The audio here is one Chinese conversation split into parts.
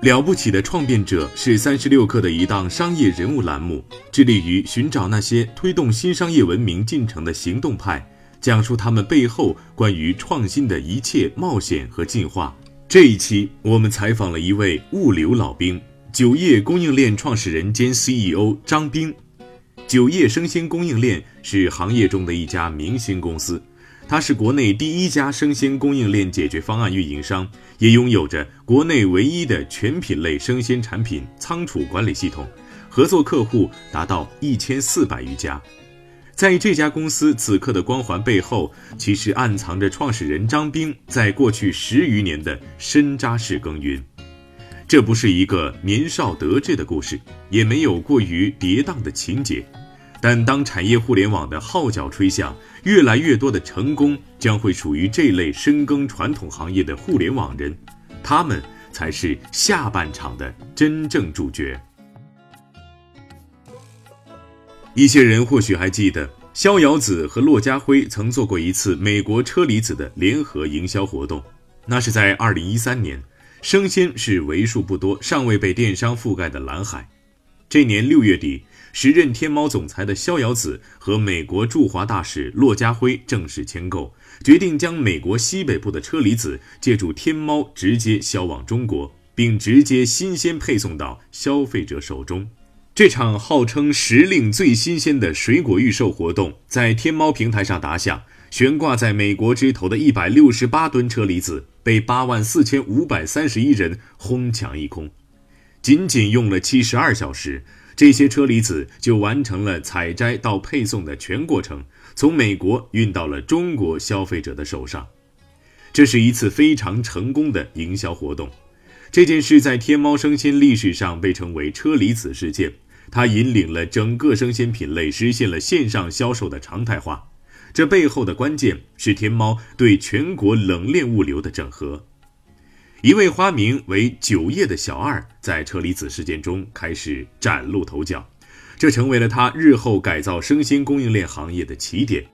了不起的创变者是三十六氪的一档商业人物栏目，致力于寻找那些推动新商业文明进程的行动派，讲述他们背后关于创新的一切冒险和进化。这一期，我们采访了一位物流老兵，酒业供应链创始人兼 CEO 张斌。酒业生鲜供应链是行业中的一家明星公司。它是国内第一家生鲜供应链解决方案运营商，也拥有着国内唯一的全品类生鲜产品仓储管理系统，合作客户达到一千四百余家。在这家公司此刻的光环背后，其实暗藏着创始人张兵在过去十余年的深扎式耕耘。这不是一个年少得志的故事，也没有过于跌宕的情节。但当产业互联网的号角吹响，越来越多的成功将会属于这类深耕传统行业的互联网人，他们才是下半场的真正主角。一些人或许还记得，逍遥子和骆家辉曾做过一次美国车厘子的联合营销活动，那是在二零一三年。生鲜是为数不多尚未被电商覆盖的蓝海。这年六月底。时任天猫总裁的逍遥子和美国驻华大使骆家辉正式签购，决定将美国西北部的车厘子借助天猫直接销往中国，并直接新鲜配送到消费者手中。这场号称时令最新鲜的水果预售活动在天猫平台上打响，悬挂在美国枝头的一百六十八吨车厘子被八万四千五百三十一人哄抢一空，仅仅用了七十二小时。这些车厘子就完成了采摘到配送的全过程，从美国运到了中国消费者的手上。这是一次非常成功的营销活动。这件事在天猫生鲜历史上被称为“车厘子事件”，它引领了整个生鲜品类实现了线上销售的常态化。这背后的关键是天猫对全国冷链物流的整合。一位花名为九叶的小二，在车厘子事件中开始崭露头角，这成为了他日后改造生鲜供应链行业的起点。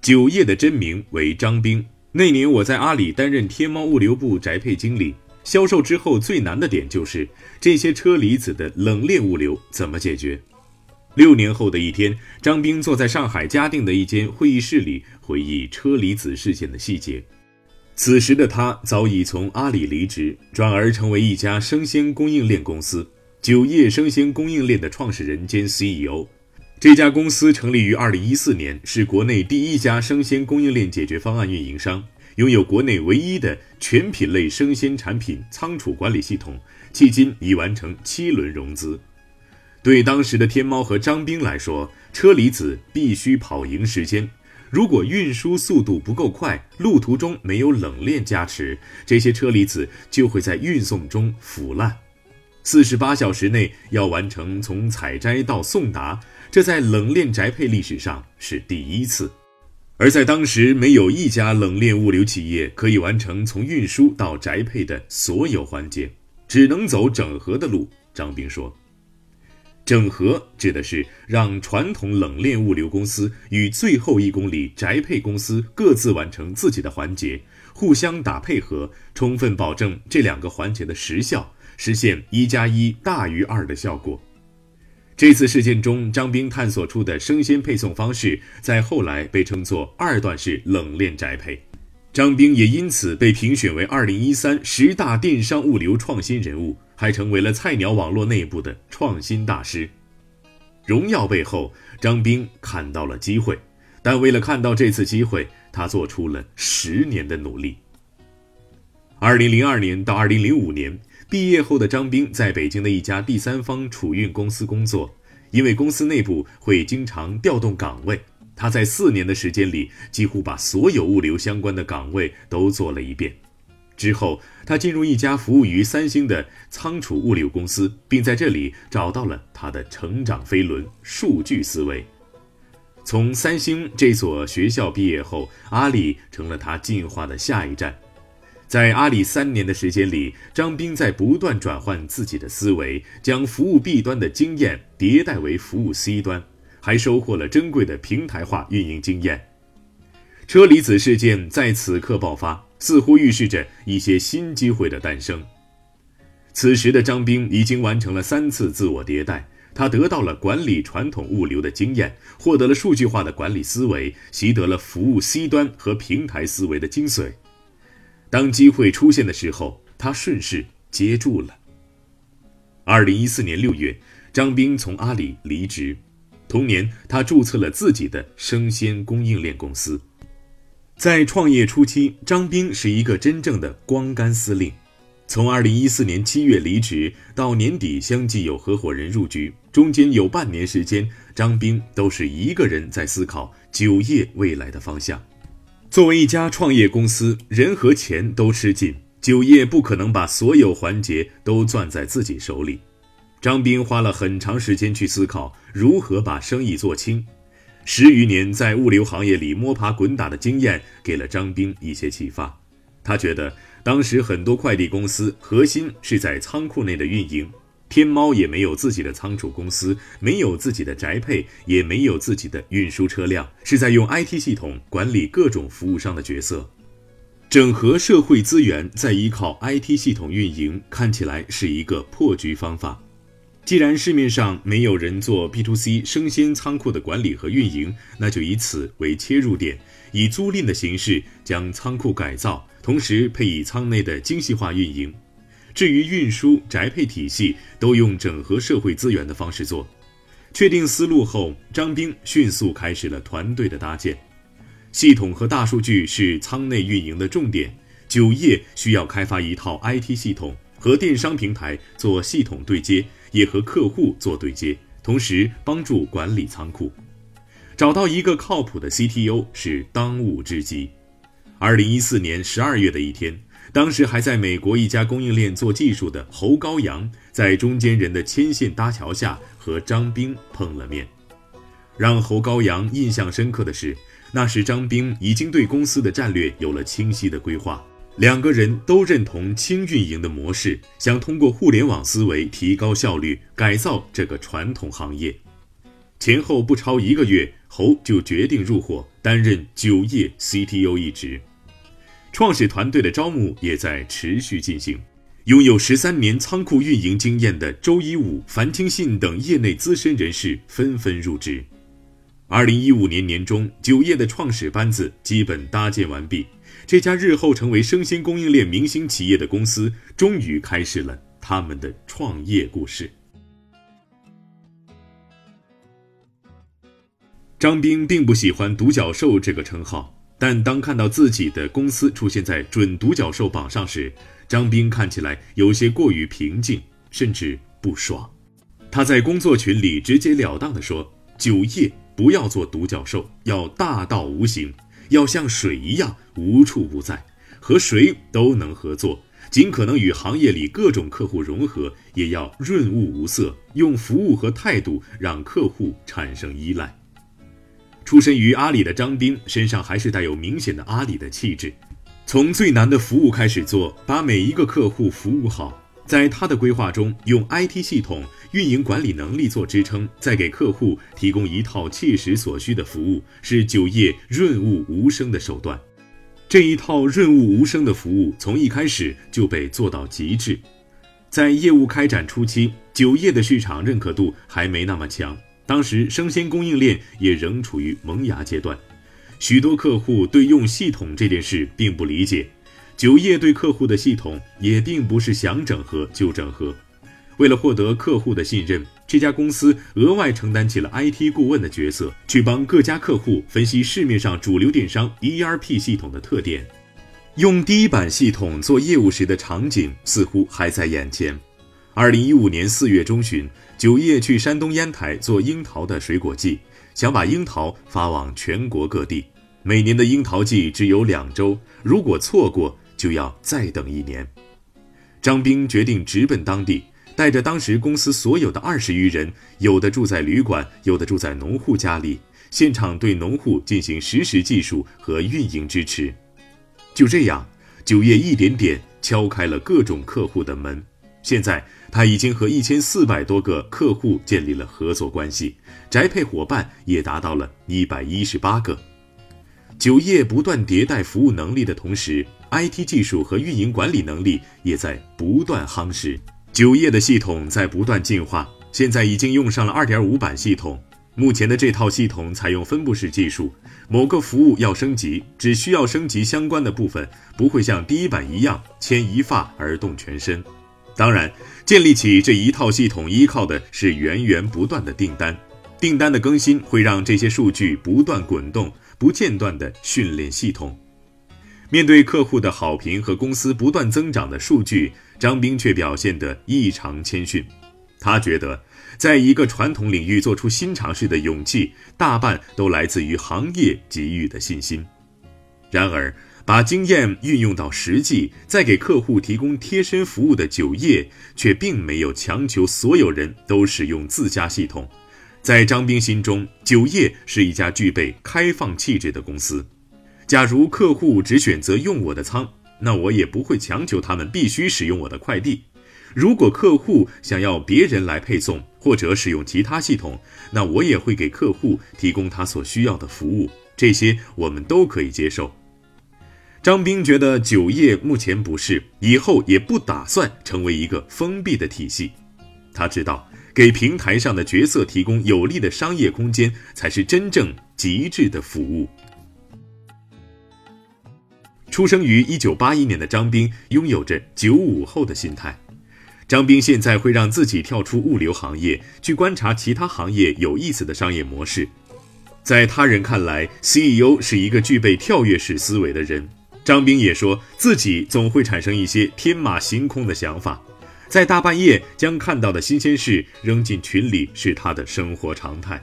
九叶的真名为张兵。那年我在阿里担任天猫物流部宅配经理，销售之后最难的点就是这些车厘子的冷链物流怎么解决。六年后的一天，张兵坐在上海嘉定的一间会议室里，回忆车厘子事件的细节。此时的他早已从阿里离职，转而成为一家生鲜供应链公司——酒业生鲜供应链的创始人兼 CEO。这家公司成立于2014年，是国内第一家生鲜供应链解决方案运营商，拥有国内唯一的全品类生鲜产品仓储管理系统，迄今已完成七轮融资。对当时的天猫和张兵来说，车厘子必须跑赢时间。如果运输速度不够快，路途中没有冷链加持，这些车厘子就会在运送中腐烂。四十八小时内要完成从采摘到送达，这在冷链宅配历史上是第一次。而在当时，没有一家冷链物流企业可以完成从运输到宅配的所有环节，只能走整合的路。张兵说。整合指的是让传统冷链物流公司与最后一公里宅配公司各自完成自己的环节，互相打配合，充分保证这两个环节的时效，实现一加一大于二的效果。这次事件中，张兵探索出的生鲜配送方式，在后来被称作二段式冷链宅配。张兵也因此被评选为二零一三十大电商物流创新人物。还成为了菜鸟网络内部的创新大师。荣耀背后，张兵看到了机会，但为了看到这次机会，他做出了十年的努力。二零零二年到二零零五年，毕业后的张兵在北京的一家第三方储运公司工作，因为公司内部会经常调动岗位，他在四年的时间里，几乎把所有物流相关的岗位都做了一遍。之后，他进入一家服务于三星的仓储物流公司，并在这里找到了他的成长飞轮——数据思维。从三星这所学校毕业后，阿里成了他进化的下一站。在阿里三年的时间里，张兵在不断转换自己的思维，将服务 B 端的经验迭代为服务 C 端，还收获了珍贵的平台化运营经验。车厘子事件在此刻爆发。似乎预示着一些新机会的诞生。此时的张兵已经完成了三次自我迭代，他得到了管理传统物流的经验，获得了数据化的管理思维，习得了服务 C 端和平台思维的精髓。当机会出现的时候，他顺势接住了。二零一四年六月，张兵从阿里离职，同年他注册了自己的生鲜供应链公司。在创业初期，张兵是一个真正的光杆司令。从二零一四年七月离职到年底相继有合伙人入局，中间有半年时间，张兵都是一个人在思考酒业未来的方向。作为一家创业公司，人和钱都吃紧，酒业不可能把所有环节都攥在自己手里。张兵花了很长时间去思考如何把生意做轻。十余年在物流行业里摸爬滚打的经验，给了张兵一些启发。他觉得。当时很多快递公司核心是在仓库内的运营，天猫也没有自己的仓储公司，没有自己的宅配，也没有自己的运输车辆，是在用 IT 系统管理各种服务商的角色。整合社会资源，再依靠 IT 系统运营，看起来是一个破局方法。既然市面上没有人做 B to C 生鲜仓库的管理和运营，那就以此为切入点，以租赁的形式将仓库改造。同时配以仓内的精细化运营，至于运输、宅配体系，都用整合社会资源的方式做。确定思路后，张兵迅速开始了团队的搭建。系统和大数据是仓内运营的重点，酒业需要开发一套 IT 系统，和电商平台做系统对接，也和客户做对接，同时帮助管理仓库。找到一个靠谱的 CTO 是当务之急。二零一四年十二月的一天，当时还在美国一家供应链做技术的侯高阳，在中间人的牵线搭桥下和张兵碰了面。让侯高阳印象深刻的是，那时张兵已经对公司的战略有了清晰的规划，两个人都认同轻运营的模式，想通过互联网思维提高效率，改造这个传统行业。前后不超一个月，侯就决定入伙，担任酒业 CTO 一职。创始团队的招募也在持续进行，拥有十三年仓库运营经验的周一武、樊清信等业内资深人士纷纷入职。二零一五年年中，酒业的创始班子基本搭建完毕，这家日后成为生鲜供应链明星企业的公司，终于开始了他们的创业故事。张兵并不喜欢“独角兽”这个称号。但当看到自己的公司出现在准独角兽榜上时，张斌看起来有些过于平静，甚至不爽。他在工作群里直截了当地说：“酒业不要做独角兽，要大道无形，要像水一样无处不在，和谁都能合作，尽可能与行业里各种客户融合，也要润物无色，用服务和态度让客户产生依赖。”出身于阿里的张斌身上还是带有明显的阿里的气质，从最难的服务开始做，把每一个客户服务好。在他的规划中，用 IT 系统、运营管理能力做支撑，再给客户提供一套切实所需的服务，是酒业润物无声的手段。这一套润物无声的服务从一开始就被做到极致。在业务开展初期，酒业的市场认可度还没那么强。当时生鲜供应链也仍处于萌芽阶段，许多客户对用系统这件事并不理解，酒业对客户的系统也并不是想整合就整合。为了获得客户的信任，这家公司额外承担起了 IT 顾问的角色，去帮各家客户分析市面上主流电商 ERP 系统的特点，用第一版系统做业务时的场景似乎还在眼前。二零一五年四月中旬。酒业去山东烟台做樱桃的水果季，想把樱桃发往全国各地。每年的樱桃季只有两周，如果错过，就要再等一年。张兵决定直奔当地，带着当时公司所有的二十余人，有的住在旅馆，有的住在农户家里，现场对农户进行实时技术和运营支持。就这样，酒业一点点敲开了各种客户的门。现在。他已经和一千四百多个客户建立了合作关系，宅配伙伴也达到了一百一十八个。酒业不断迭代服务能力的同时，IT 技术和运营管理能力也在不断夯实。酒业的系统在不断进化，现在已经用上了2.5版系统。目前的这套系统采用分布式技术，某个服务要升级，只需要升级相关的部分，不会像第一版一样牵一发而动全身。当然，建立起这一套系统依靠的是源源不断的订单，订单的更新会让这些数据不断滚动，不间断的训练系统。面对客户的好评和公司不断增长的数据，张斌却表现得异常谦逊。他觉得。在一个传统领域做出新尝试的勇气，大半都来自于行业给予的信心。然而，把经验运用到实际，再给客户提供贴身服务的酒业，却并没有强求所有人都使用自家系统。在张斌心中，酒业是一家具备开放气质的公司。假如客户只选择用我的仓，那我也不会强求他们必须使用我的快递。如果客户想要别人来配送或者使用其他系统，那我也会给客户提供他所需要的服务，这些我们都可以接受。张斌觉得酒业目前不是，以后也不打算成为一个封闭的体系。他知道，给平台上的角色提供有利的商业空间，才是真正极致的服务。出生于一九八一年的张斌，拥有着九五后的心态。张斌现在会让自己跳出物流行业，去观察其他行业有意思的商业模式。在他人看来，CEO 是一个具备跳跃式思维的人。张斌也说自己总会产生一些天马行空的想法，在大半夜将看到的新鲜事扔进群里是他的生活常态。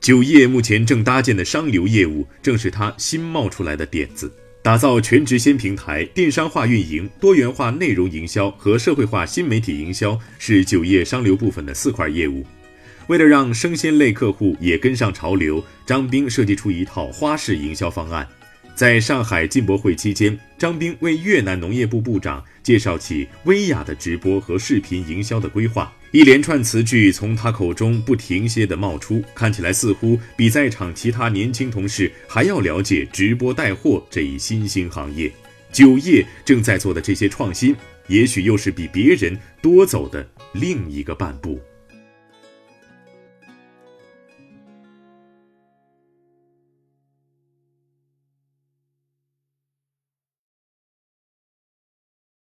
酒业目前正搭建的商流业务，正是他新冒出来的点子。打造全职鲜平台、电商化运营、多元化内容营销和社会化新媒体营销是酒业商流部分的四块业务。为了让生鲜类客户也跟上潮流，张斌设计出一套花式营销方案。在上海进博会期间，张斌为越南农业部部长介绍起薇娅的直播和视频营销的规划。一连串词句从他口中不停歇地冒出，看起来似乎比在场其他年轻同事还要了解直播带货这一新兴行业。酒业正在做的这些创新，也许又是比别人多走的另一个半步。